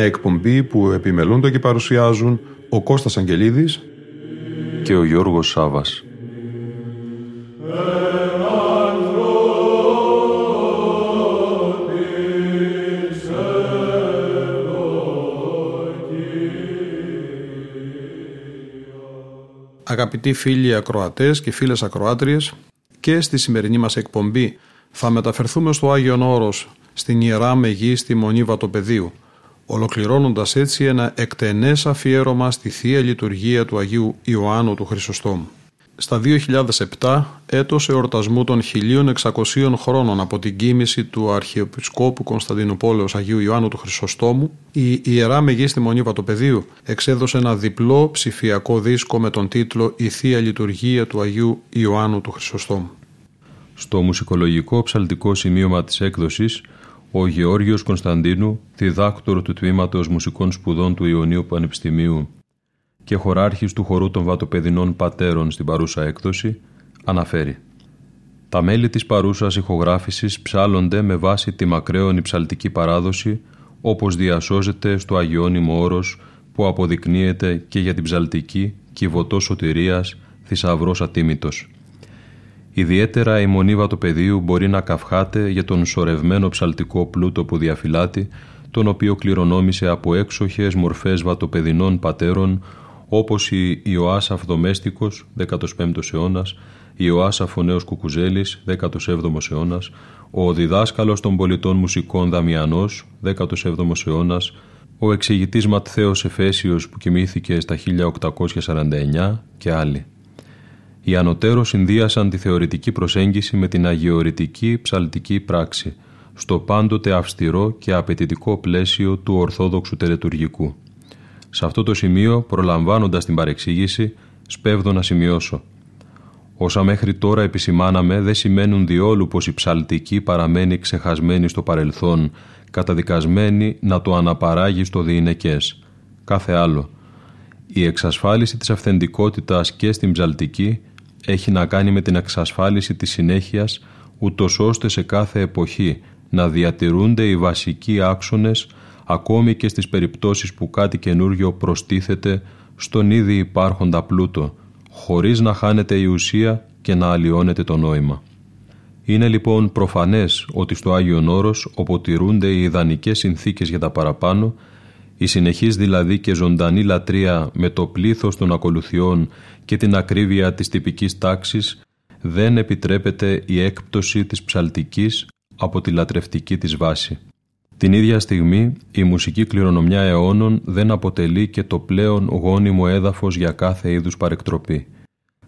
Μια εκπομπή που επιμελούνται και παρουσιάζουν ο Κώστας Αγγελίδης και ο Γιώργος Σάβας. Αγαπητοί φίλοι ακροατές και φίλες ακροάτριες και στη σημερινή μας εκπομπή θα μεταφερθούμε στο Άγιον Όρος στην Ιερά Μεγή στη Μονή Βατοπεδίου ολοκληρώνοντας έτσι ένα εκτενές αφιέρωμα στη Θεία Λειτουργία του Αγίου Ιωάννου του Χρυσοστόμου. Στα 2007, έτος εορτασμού των 1600 χρόνων από την κοίμηση του Αρχιεπισκόπου Κωνσταντινούπολεως Αγίου Ιωάννου του Χρυσοστόμου, η Ιερά Μεγίστη Μονή Βατοπεδίου εξέδωσε ένα διπλό ψηφιακό δίσκο με τον τίτλο «Η Θεία Λειτουργία του Αγίου Ιωάννου του Χρυσοστόμου». Στο μουσικολογικό ψαλτικό σημείωμα της έκδοσης ο Γεώργιος Κωνσταντίνου, διδάκτορο του Τμήματος Μουσικών Σπουδών του Ιωνίου Πανεπιστημίου και χωράρχης του χορού των βατοπεδινών πατέρων στην παρούσα έκδοση, αναφέρει «Τα μέλη της παρούσας ηχογράφησης ψάλλονται με βάση τη μακραίωνη ψαλτική παράδοση όπως διασώζεται στο Αγιώνυμο Όρος που αποδεικνύεται και για την ψαλτική κυβωτός σωτηρίας θησαυρός ατίμητος». Ιδιαίτερα η μονή βατοπεδίου μπορεί να καυχάται για τον σορευμένο ψαλτικό πλούτο που διαφυλάτει, τον οποίο κληρονόμησε από έξοχες μορφές βατοπεδινών πατέρων, όπως η Ιωάσαφ Δομέστικος, 15ος αιώνας, Ιωάσαφ ο Νέος Κουκουζέλης, 17ος αιώνας, ο διδάσκαλος των πολιτών μουσικών Δαμιανός, 17ος αιώνας, ο εξηγητής Ματθαίος Εφέσιος που κοιμήθηκε στα 1849 και άλλοι οι ανωτέρως συνδύασαν τη θεωρητική προσέγγιση με την αγιορητική ψαλτική πράξη, στο πάντοτε αυστηρό και απαιτητικό πλαίσιο του ορθόδοξου τελετουργικού. Σε αυτό το σημείο, προλαμβάνοντας την παρεξήγηση, σπέβδω να σημειώσω. Όσα μέχρι τώρα επισημάναμε δεν σημαίνουν διόλου πως η ψαλτική παραμένει ξεχασμένη στο παρελθόν, καταδικασμένη να το αναπαράγει στο διηνεκές. Κάθε άλλο. Η εξασφάλιση της αυθεντικότητας και στην ψαλτική έχει να κάνει με την εξασφάλιση της συνέχειας ούτως ώστε σε κάθε εποχή να διατηρούνται οι βασικοί άξονες ακόμη και στις περιπτώσεις που κάτι καινούργιο προστίθεται στον ήδη υπάρχοντα πλούτο, χωρίς να χάνεται η ουσία και να αλλοιώνεται το νόημα. Είναι λοιπόν προφανές ότι στο Άγιον Όρος, όπου τηρούνται οι ιδανικές συνθήκες για τα παραπάνω, η συνεχής δηλαδή και ζωντανή λατρεία με το πλήθος των ακολουθιών και την ακρίβεια της τυπικής τάξης δεν επιτρέπεται η έκπτωση της ψαλτικής από τη λατρευτική της βάση. Την ίδια στιγμή η μουσική κληρονομιά αιώνων δεν αποτελεί και το πλέον γόνιμο έδαφος για κάθε είδους παρεκτροπή.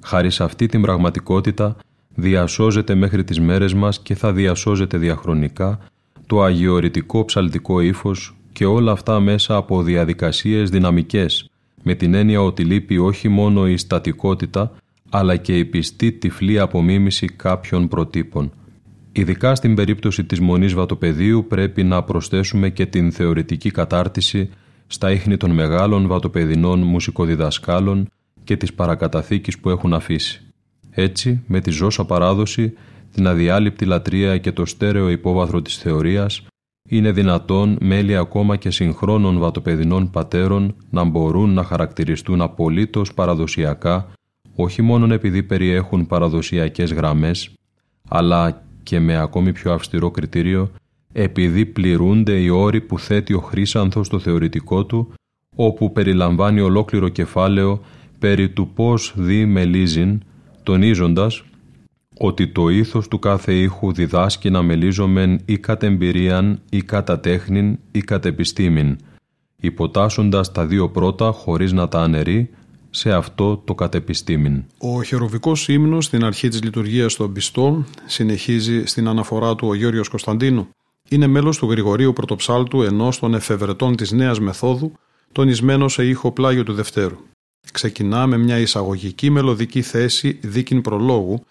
Χάρη σε αυτή την πραγματικότητα διασώζεται μέχρι τις μέρες μας και θα διασώζεται διαχρονικά το αγιορητικό ψαλτικό ύφος και όλα αυτά μέσα από διαδικασίες δυναμικές, με την έννοια ότι λείπει όχι μόνο η στατικότητα, αλλά και η πιστή τυφλή απομίμηση κάποιων προτύπων. Ειδικά στην περίπτωση της μονής βατοπεδίου πρέπει να προσθέσουμε και την θεωρητική κατάρτιση στα ίχνη των μεγάλων βατοπεδινών μουσικοδιδασκάλων και της παρακαταθήκης που έχουν αφήσει. Έτσι, με τη ζώσα παράδοση, την αδιάλειπτη λατρεία και το στέρεο υπόβαθρο της θεωρίας, είναι δυνατόν μέλη ακόμα και συγχρόνων βατοπεδινών πατέρων να μπορούν να χαρακτηριστούν απολύτως παραδοσιακά όχι μόνο επειδή περιέχουν παραδοσιακές γραμμές, αλλά και με ακόμη πιο αυστηρό κριτήριο επειδή πληρούνται οι όροι που θέτει ο Χρύσανθος στο θεωρητικό του, όπου περιλαμβάνει ολόκληρο κεφάλαιο περί του πώς δει μελίζειν, τονίζοντας ότι το ήθος του κάθε ήχου διδάσκει να μελίζομεν ή κατ' εμπειρίαν ή κατά τέχνην ή κατ' επιστήμην, υποτάσσοντας τα δύο πρώτα χωρίς να τα αναιρεί, σε αυτό το κατεπιστήμιν. Ο χεροβικός ύμνος στην αρχή της λειτουργίας των πιστών συνεχίζει στην αναφορά του ο Γιώργος Κωνσταντίνου. Είναι μέλος του Γρηγορίου Πρωτοψάλτου ενός των εφευρετών της νέας μεθόδου τονισμένο σε ήχο πλάγιο του Δευτέρου. Ξεκινά με μια εισαγωγική μελωδική θέση δίκην προλόγου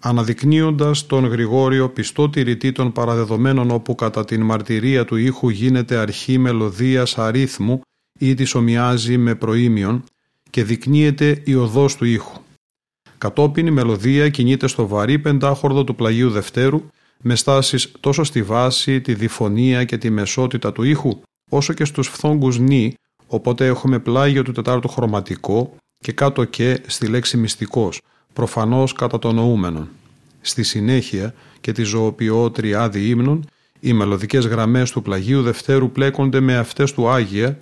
αναδεικνύοντας τον Γρηγόριο πιστό τηρητή των παραδεδομένων όπου κατά την μαρτυρία του ήχου γίνεται αρχή μελωδίας αρίθμου ή της ομοιάζει με προήμιον και δεικνύεται η οδός του ήχου. Κατόπιν η μελωδία κινείται στο βαρύ πεντάχορδο του πλαγίου Δευτέρου με στάσεις τόσο στη βάση, τη διφωνία και τη μεσότητα του ήχου, όσο και στους φθόγκους νη, οπότε έχουμε πλάγιο του τετάρτου χρωματικό και κάτω και στη λέξη μυστικός, προφανώς κατά το νοούμενον. Στη συνέχεια και τη ζωοποιώ τριάδη ύμνων, οι μελωδικές γραμμές του πλαγίου Δευτέρου πλέκονται με αυτές του Άγια,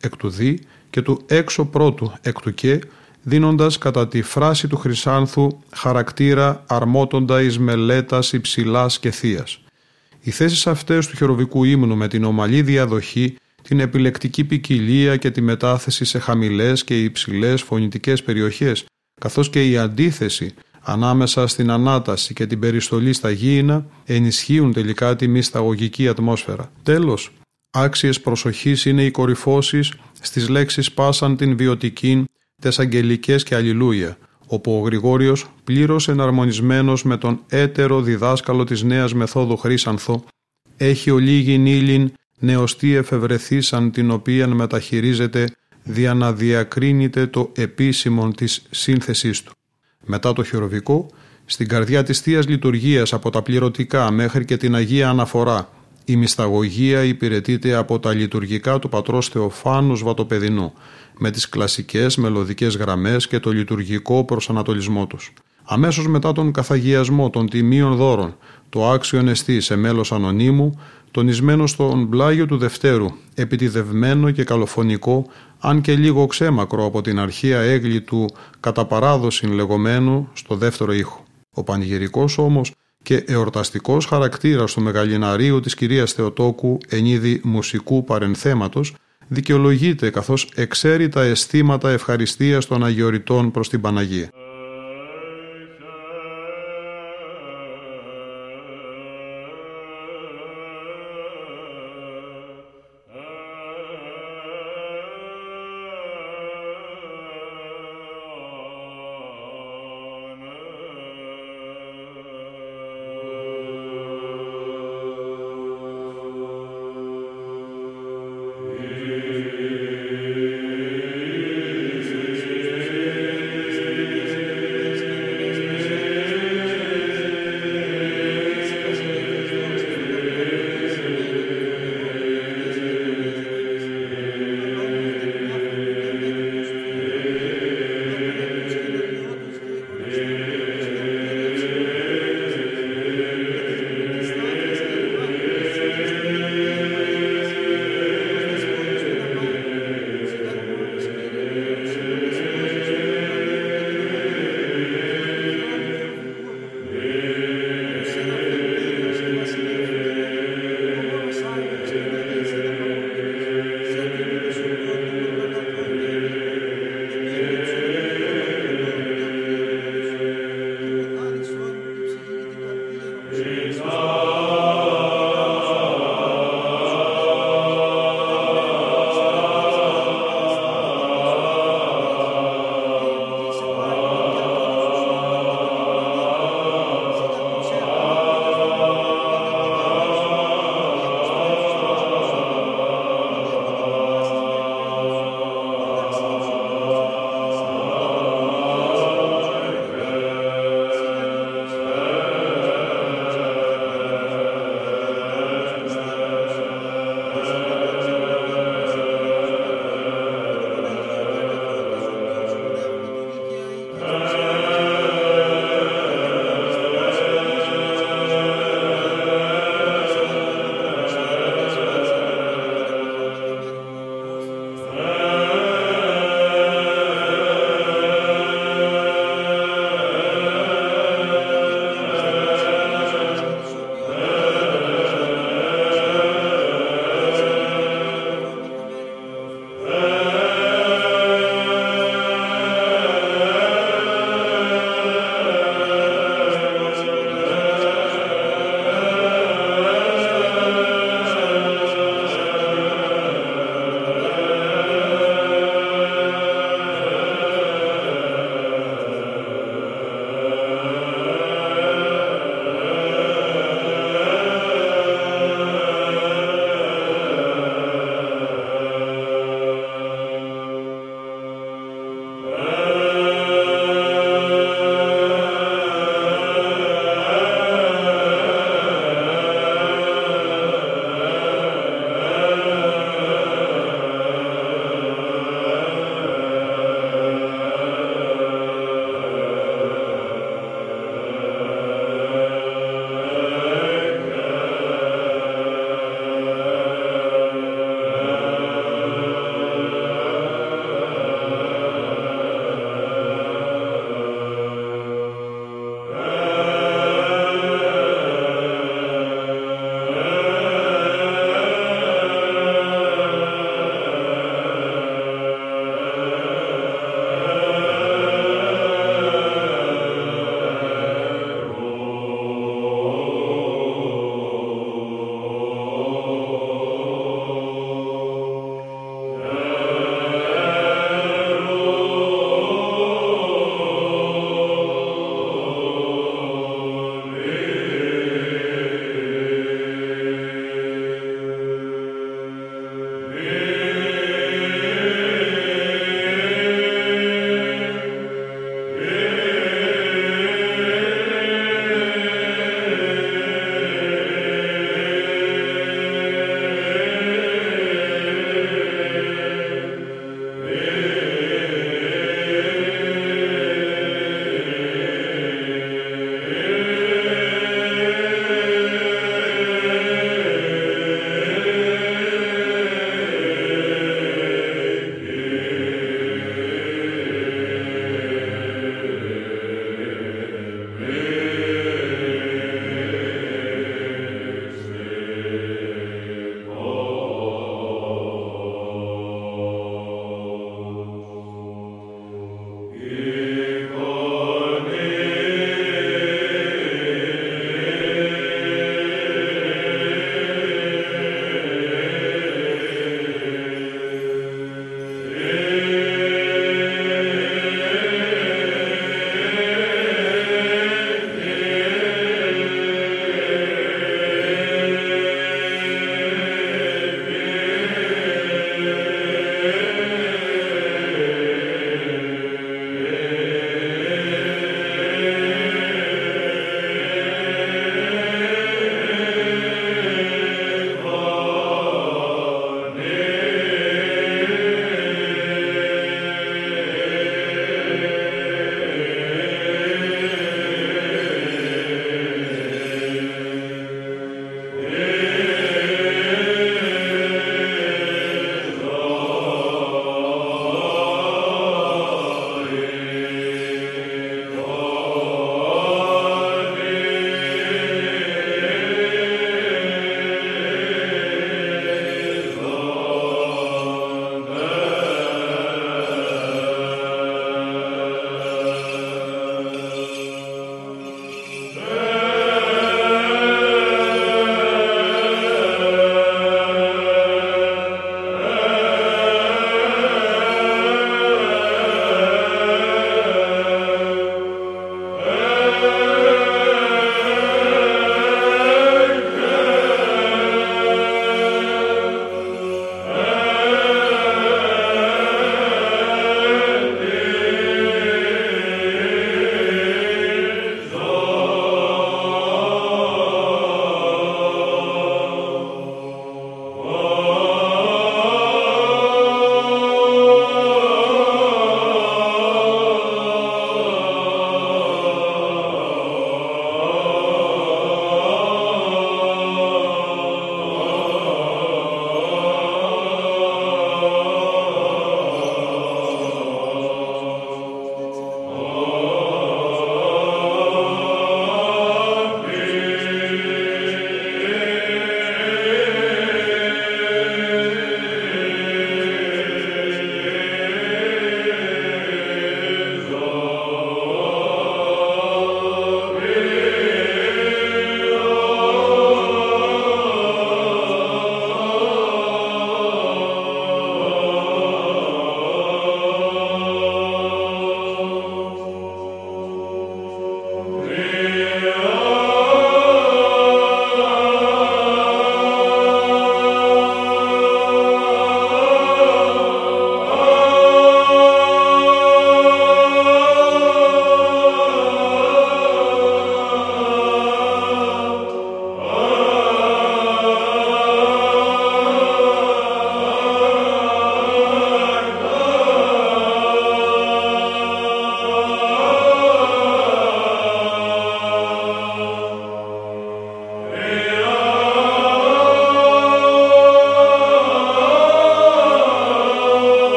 εκ του δι και του έξω πρώτου εκ του και, δίνοντας κατά τη φράση του Χρυσάνθου χαρακτήρα αρμότοντας εις μελέτας υψηλάς και θείας. Οι θέσεις αυτές του χεροβικού ύμνου με την ομαλή διαδοχή, την επιλεκτική ποικιλία και τη μετάθεση σε χαμηλές και υψηλές φωνητικές περιοχές, καθώς και η αντίθεση ανάμεσα στην ανάταση και την περιστολή στα γήινα ενισχύουν τελικά τη μυσταγωγική ατμόσφαιρα. Τέλος, άξιες προσοχής είναι οι κορυφώσεις στις λέξεις πάσαν την βιωτική, τες αγγελικές και αλληλούια, όπου ο Γρηγόριος, πλήρως εναρμονισμένος με τον έτερο διδάσκαλο της νέας μεθόδου Χρήσανθο, έχει ολίγη νύλιν νεοστή εφευρεθήσαν την οποία μεταχειρίζεται δια να διακρίνεται το επίσημο της σύνθεσής του. Μετά το χειροβικό, στην καρδιά της Θείας Λειτουργίας από τα πληρωτικά μέχρι και την Αγία Αναφορά, η μυσταγωγία υπηρετείται από τα λειτουργικά του πατρός Θεοφάνους Βατοπεδινού, με τις κλασικές μελωδικές γραμμές και το λειτουργικό προσανατολισμό τους. Αμέσως μετά τον καθαγιασμό των τιμίων δώρων, το άξιο εστί σε μέλος ανωνύμου, τονισμένο στον πλάγιο του Δευτέρου, επιτιδευμένο και καλοφωνικό, αν και λίγο ξέμακρο από την αρχαία έγκλη του κατά παράδοση λεγόμενου στο δεύτερο ήχο. Ο πανηγυρικός όμως και εορταστικός χαρακτήρας του μεγαλιναρίου της κυρίας Θεοτόκου εν είδη μουσικού παρενθέματος δικαιολογείται καθώς εξαίρει τα αισθήματα ευχαριστίας των αγιοριτών προς την Παναγία.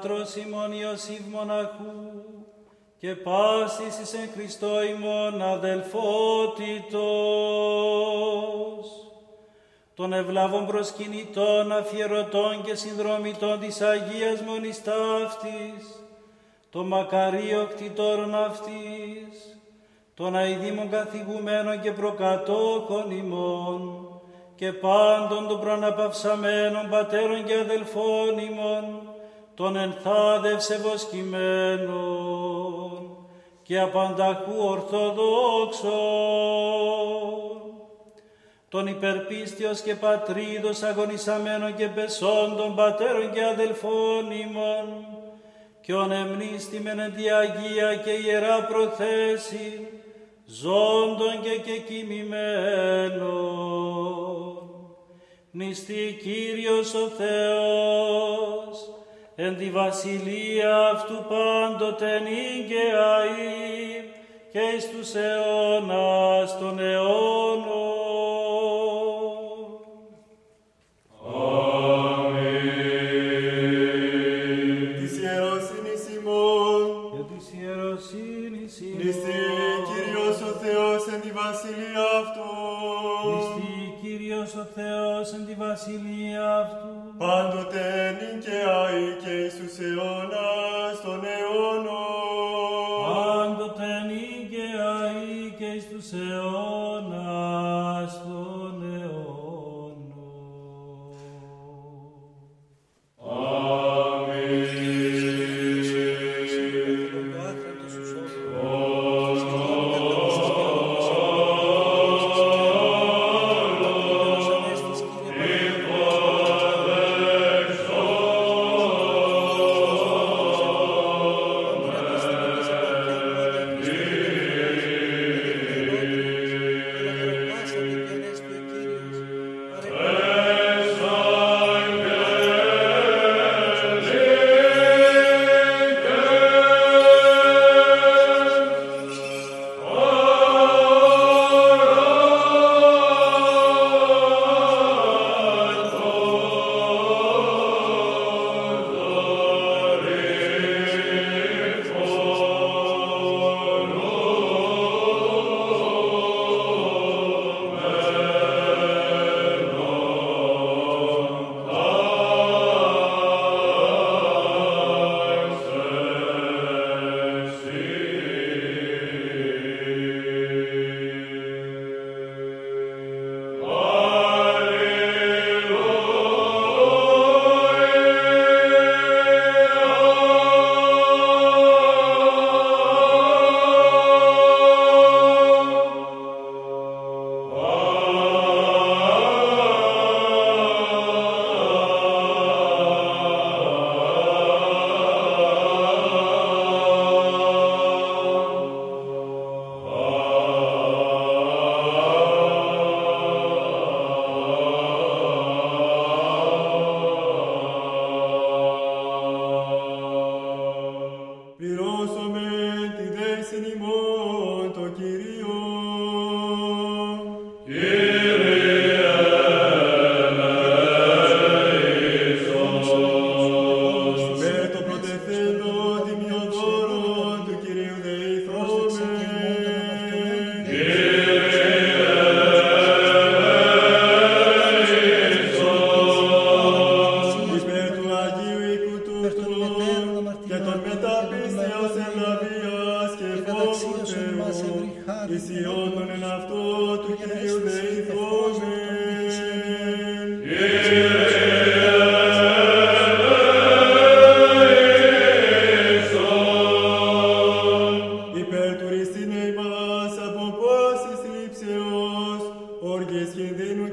Πατρός ημών Ιωσήφ μοναχού και πάσης εις εν Χριστώ ημών αδελφότητος. Των ευλάβων προσκυνητών, αφιερωτών και συνδρομητών της Αγίας Μονής Ταύτης, των μακαρίων κτητόρων αυτής, των αηδήμων καθηγουμένων και προκατόχων ημών, και πάντων των προναπαυσαμένων πατέρων και αδελφών ημών, των ενθάδευσε βοσκημένων και απανταχού ορθοδόξων, των υπερπίστιος και πατρίδος αγωνισαμένων και πεσόντων πατέρων και αδελφών ημών, και ον εμνίστημεν εν τη Αγία και Ιερά προθέση, ζώντων και κεκοιμημένων. Νηστή Κύριος ο Θεός, εν τη βασιλεία αυτού πάντοτε νύγκαια και εις τους αιώνας των αιώνων. Θεός εν τη βασιλεία αυτού. Πάντοτε νικαία και εις τους αιώνας των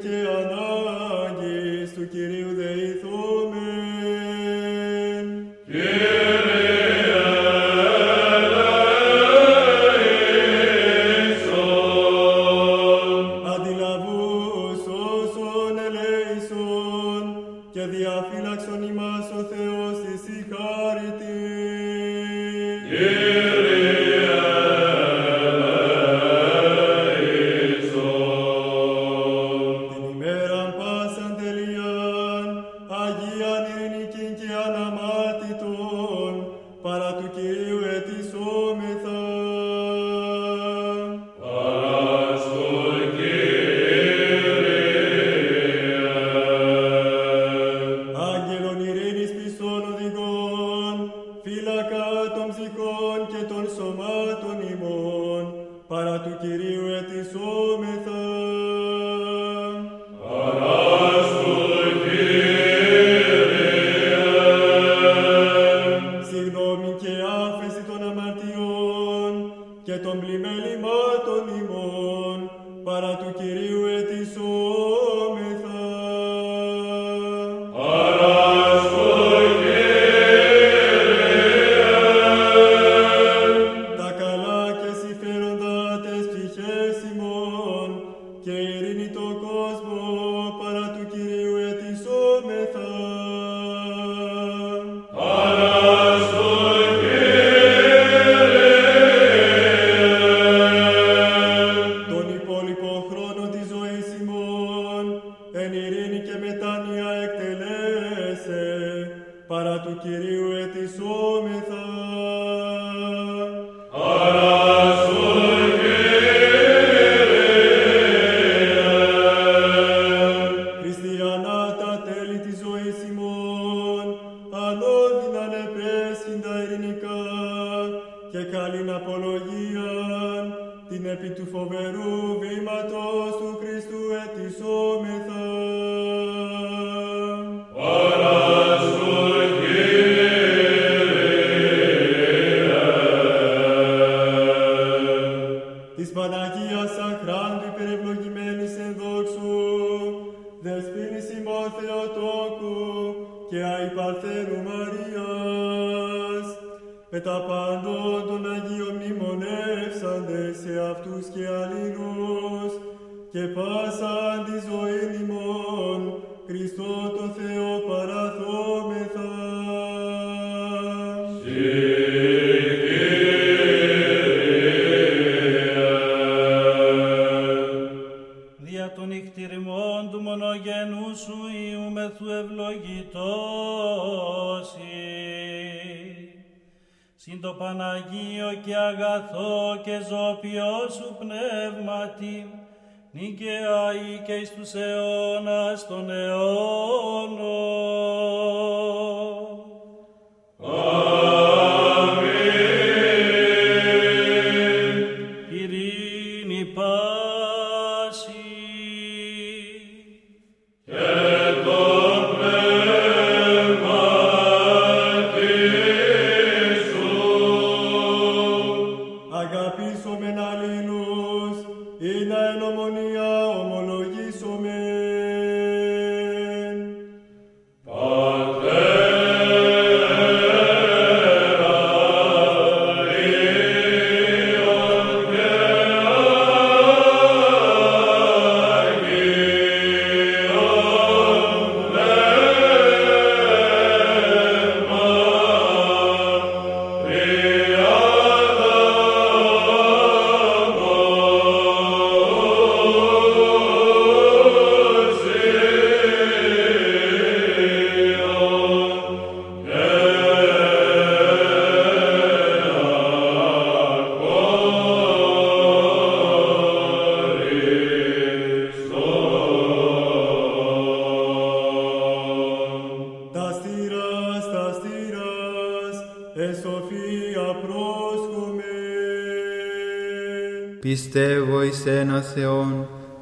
και ανάγκης του Κυρίου παρά του Κυρίου ετισόμεθα. Αγαπήσομεν αλλήλους, ή να εν ομονία ομολογήσομεν.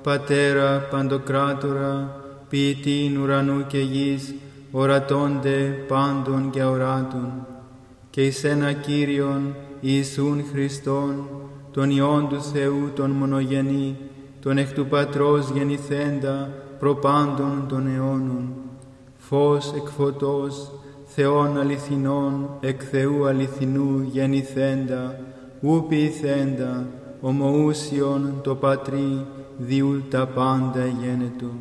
Πατέρα Παντοκράτορα, ποιητήν ουρανού και γης, ορατώνται πάντων και αοράτων, και εις ένα Κύριον Ιησούν Χριστόν, τον Υιόν του Θεού τον μονογενή, τον εκ του Πατρός γεννηθέντα, προπάντων των αιώνων, φως εκ φωτός, Θεών αληθινών, εκ Θεού αληθινού γεννηθέντα, ου ποιηθέντα, ομοούσιον το Πατρί, διού τα πάντα γένετο.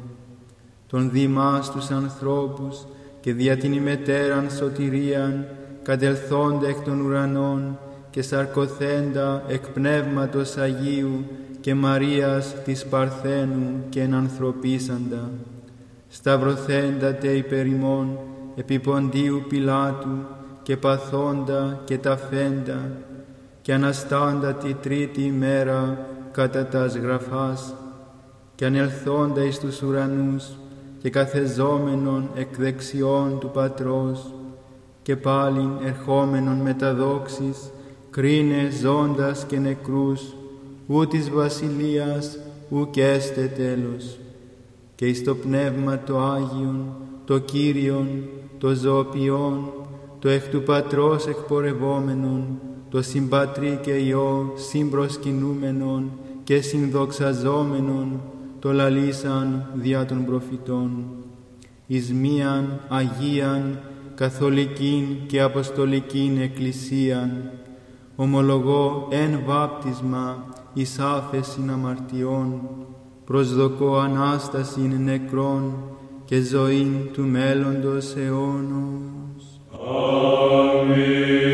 Τον δήμας τους ανθρώπους και δια την ημετέραν σωτηρίαν, κατελθόντα εκ των ουρανών και σαρκοθέντα εκ Πνεύματος Αγίου και Μαρίας της Παρθένου και ενανθρωπίσαντα σταυρωθέντα τε υπέρ ημών επί ποντίου Πιλάτου και παθόντα και ταφέντα και αναστάντα τη τρίτη ημέρα κατά τας γραφάς και ανελθόντα εις τους ουρανούς και καθεζόμενον εκ δεξιών του Πατρός και πάλιν ερχόμενον μεταδόξης, κρίνε ζώντας και νεκρούς, ού της βασιλείας ουκ έστε τέλος. Και εις το πνεύμα το Άγιον, το Κύριον, το ζωοποιόν, το εκ του Πατρός εκπορευόμενον, το συμπατρί και Υιό συμπροσκυνούμενον και συνδοξαζόμενον, το λαλήσαν δια των προφητών. Εις μίαν Αγίαν, καθολικήν και αποστολικήν εκκλησίαν, ομολογώ εν βάπτισμα εις άφεσιν αμαρτιών, προσδοκώ Ανάστασιν νεκρών και ζωήν του μέλλοντος αιώνος. Αμήν.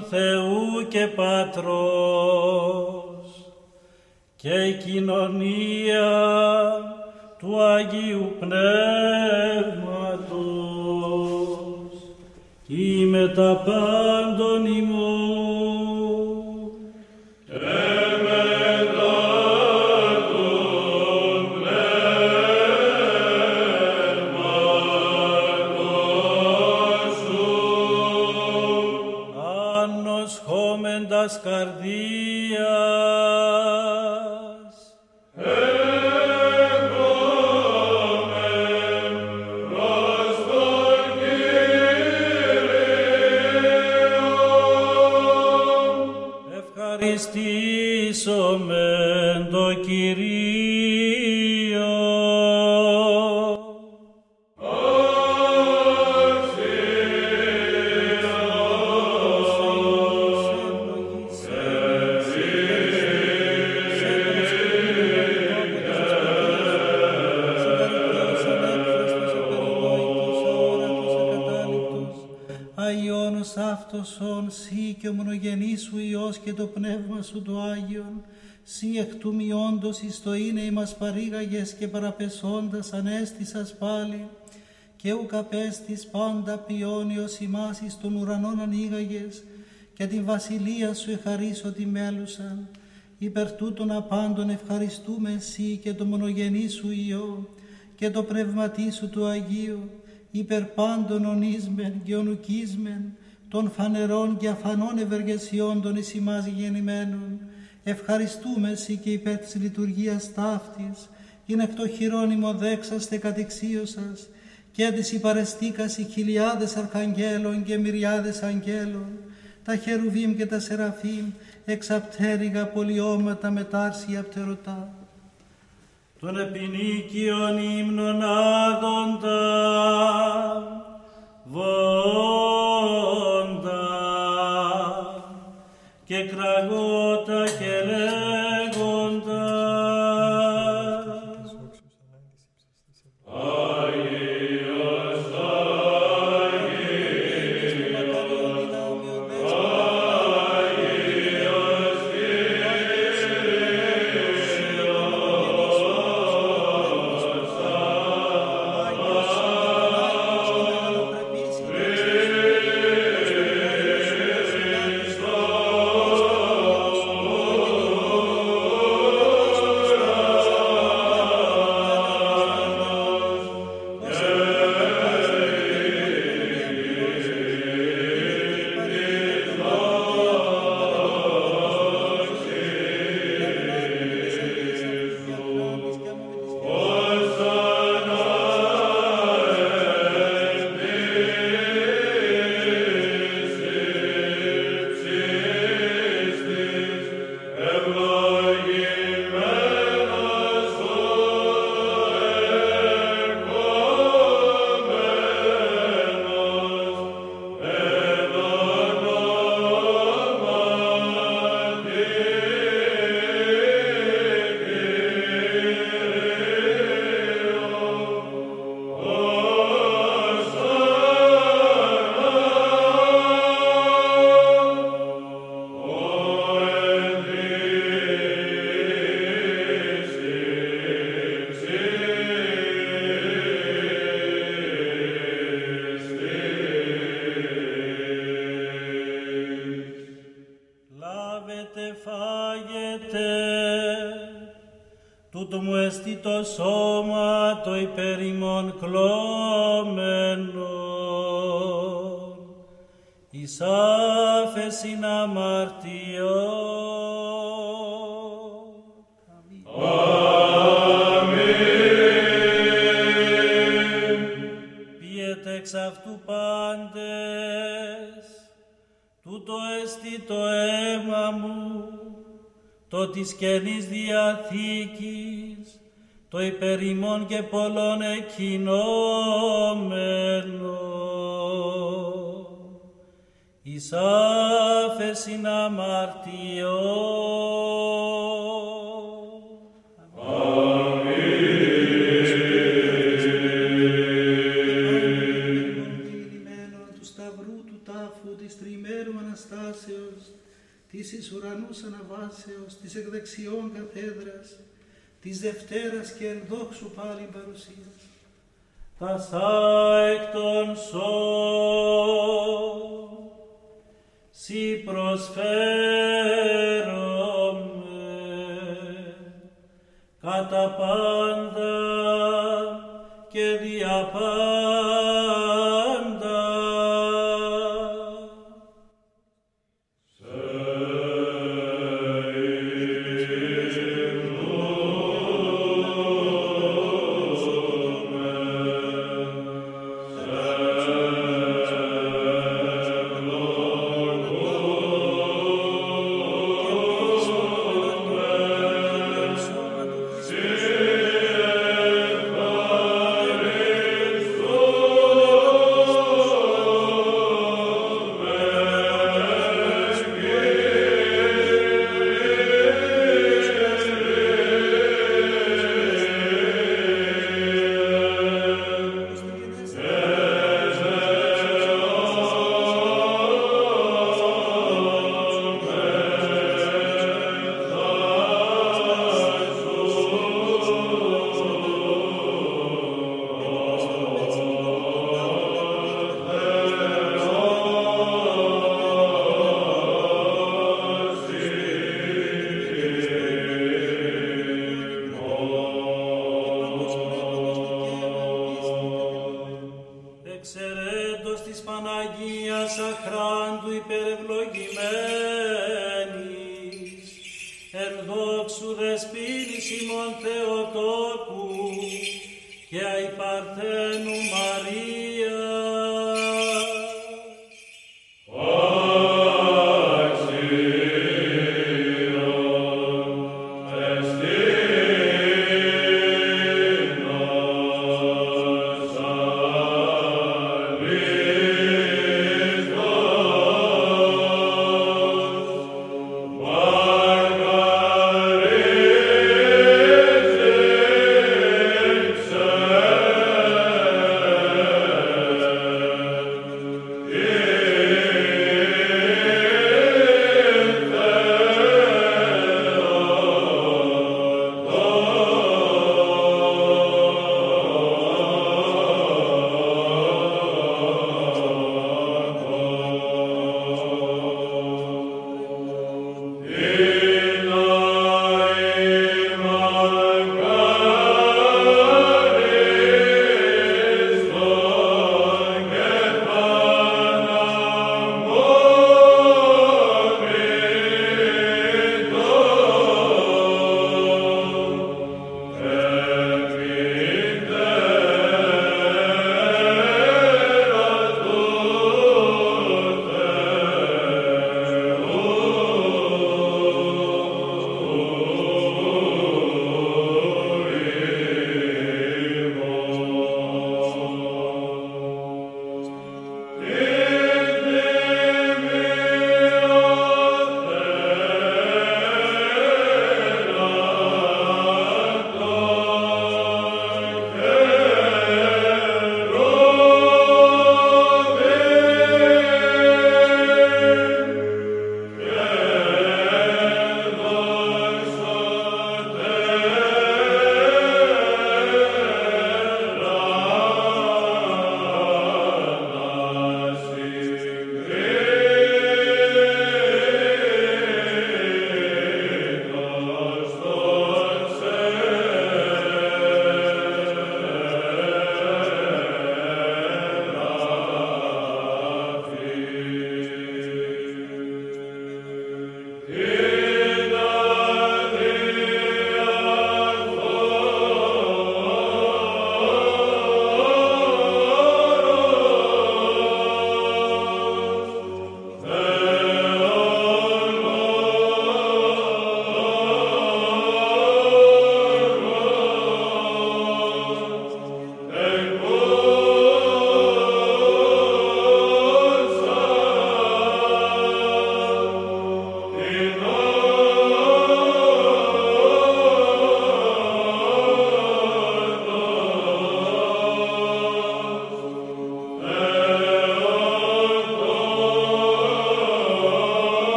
Του Θεού και Πατρός και η κοινωνία του Αγίου Πνεύματος. Ή με τα πάντων ημών कर दी। Και το Πνεύμα σου το Άγιον, σύ εκ του μειόντος εις το είναι ημάς παρήγαγες και παραπεσόντας ανέστησας πάλι, και ουκ απέστης πάντα ποιόνιος ημάς εις των ουρανών ανοίγαγες, και την βασιλεία σου εχαρίσω τη μέλουσαν. Υπερ τούτων απάντων ευχαριστούμε εσύ και το μονογενή σου Υιό και το πνευματί σου του Αγίου, υπερ πάντων ονίσμεν και ονουκίσμεν, των φανερών και αφανών ευεργεσιών των εις ημάς γεννημένων. Ευχαριστούμε εσύ και υπέρ της λειτουργίας ταύτης, είναι εκ το χειρόνιμο δέξαστε κατηξίωσας, και της υπαρεστήκας οι χιλιάδες αρχαγγέλων και μυριάδες αγγέλων, τα χερουβίμ και τα σεραφείμ, εξαπτέρυγα πολιώματα μετάρσια πτερωτά. Τον επινίκιον ύμνων άδοντα, βόντα, και κραγότα και Τούτο μου εστί το σώμα το υπερημον κλώμενο. Εις άφεσιν Πιέτε εξ αυτού πάντες, τούτο εστί το αίμα μου, το της Καινής Διαθήκης, το υπερημών και πολλών εκκοινώμενο. Εις άφεσιν του Σταυρού του τάφου της τριημέρου Αναστάσεως, της εις ουρανούς αναβάσεως, της εκδεξιών καθέδρας, της Δευτέρας και ενδόξου πάλι παρουσίας. Τα εκ των σώων, σοι προσφέρομαι, κατά πάντα και δια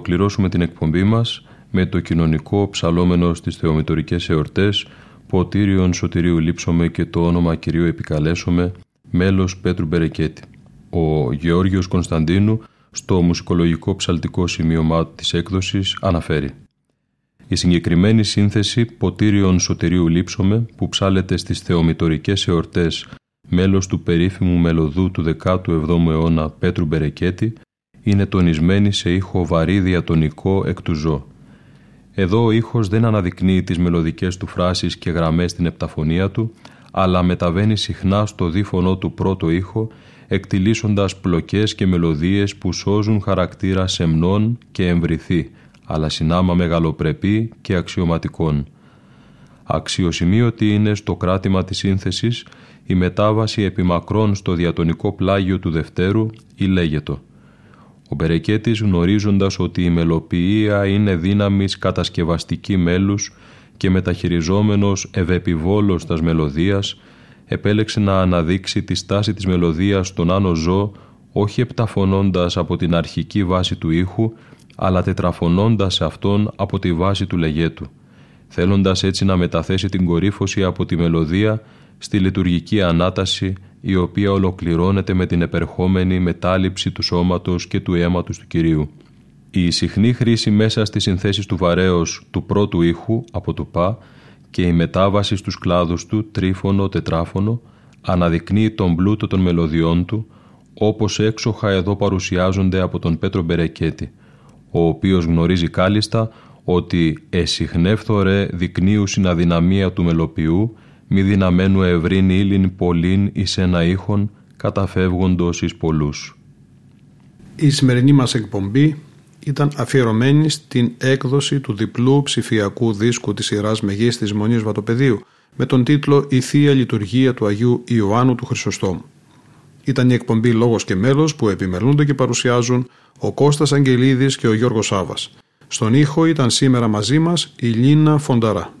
ολοκληρώσουμε την εκπομπή μας με το κοινωνικό ψαλόμενο στις θεομητορικές εορτές «Ποτήριον Σωτηρίου λείψομαι και το όνομα Κυρίου επικαλέσομαι» μέλος Πέτρου Μπερεκέτη. Ο Γεώργιος Κωνσταντίνου στο μουσικολογικό ψαλτικό σημείωμά της έκδοσης αναφέρει η συγκεκριμένη σύνθεση «Ποτήριον Σωτηρίου λείψομαι» που ψάλεται στις θεομητορικές εορτές μέλος του περίφημου μελωδού του 17ου αιώνα Πέτρου Μπερεκέτη είναι τονισμένη σε ήχο βαρύ διατονικό εκ του ζώ. Εδώ ο ήχος δεν αναδεικνύει τις μελωδικές του φράσεις και γραμμές στην επταφωνία του, αλλά μεταβαίνει συχνά στο δίφωνο του πρώτο ήχο, εκτιλήσοντας πλοκές και μελωδίες που σώζουν χαρακτήρα σεμνών και εμβριθή, αλλά συνάμα μεγαλοπρεπή και αξιωματικών. Αξιοσημείωτη είναι στο κράτημα της σύνθεσης η μετάβαση επιμακρών στο διατονικό πλάγιο του Δευτέρου ή λέγετο. Ο Μπερεκέτης γνωρίζοντας ότι η μελοποιία είναι δύναμης κατασκευαστική μέλους και μεταχειριζόμενος ευεπιβόλος τας μελωδίας, επέλεξε να αναδείξει τη στάση της μελωδίας στον άνω ζώ, όχι επταφωνώντας από την αρχική βάση του ήχου, αλλά τετραφωνώντας σε αυτόν από τη βάση του λεγέτου, θέλοντας έτσι να μεταθέσει την κορύφωση από τη μελωδία στη λειτουργική ανάταση η οποία ολοκληρώνεται με την επερχόμενη μετάληψη του σώματος και του αίματος του Κυρίου. Η συχνή χρήση μέσα στις συνθέσεις του βαρέως του πρώτου ήχου από το πα και η μετάβαση στους κλάδους του τρίφωνο, τετράφωνο αναδεικνύει τον πλούτο των μελωδιών του όπως έξοχα εδώ παρουσιάζονται από τον Πέτρο Μπερεκέτη, ο οποίος γνωρίζει κάλλιστα ότι «εσυχνεύθωρε δεικνύουσιν αδυναμία του μελοποιού μη δυναμένου ευρύν ύλην πολλήν εις ένα ήχον, καταφεύγοντος εις πολλούς. Η σημερινή μας εκπομπή ήταν αφιερωμένη στην έκδοση του διπλού ψηφιακού δίσκου της σειράς Μεγής της Μονής Βατοπεδίου με τον τίτλο «Η Θεία Λειτουργία του Αγίου Ιωάννου του Χρυσοστόμου». Ήταν η εκπομπή «Λόγος και μέλος» που επιμελούνται και παρουσιάζουν ο Κώστας Αγγελίδης και ο Γιώργος Σάβας. Στον ήχο ήταν σήμερα μαζί μας η Λίνα Φονταρά.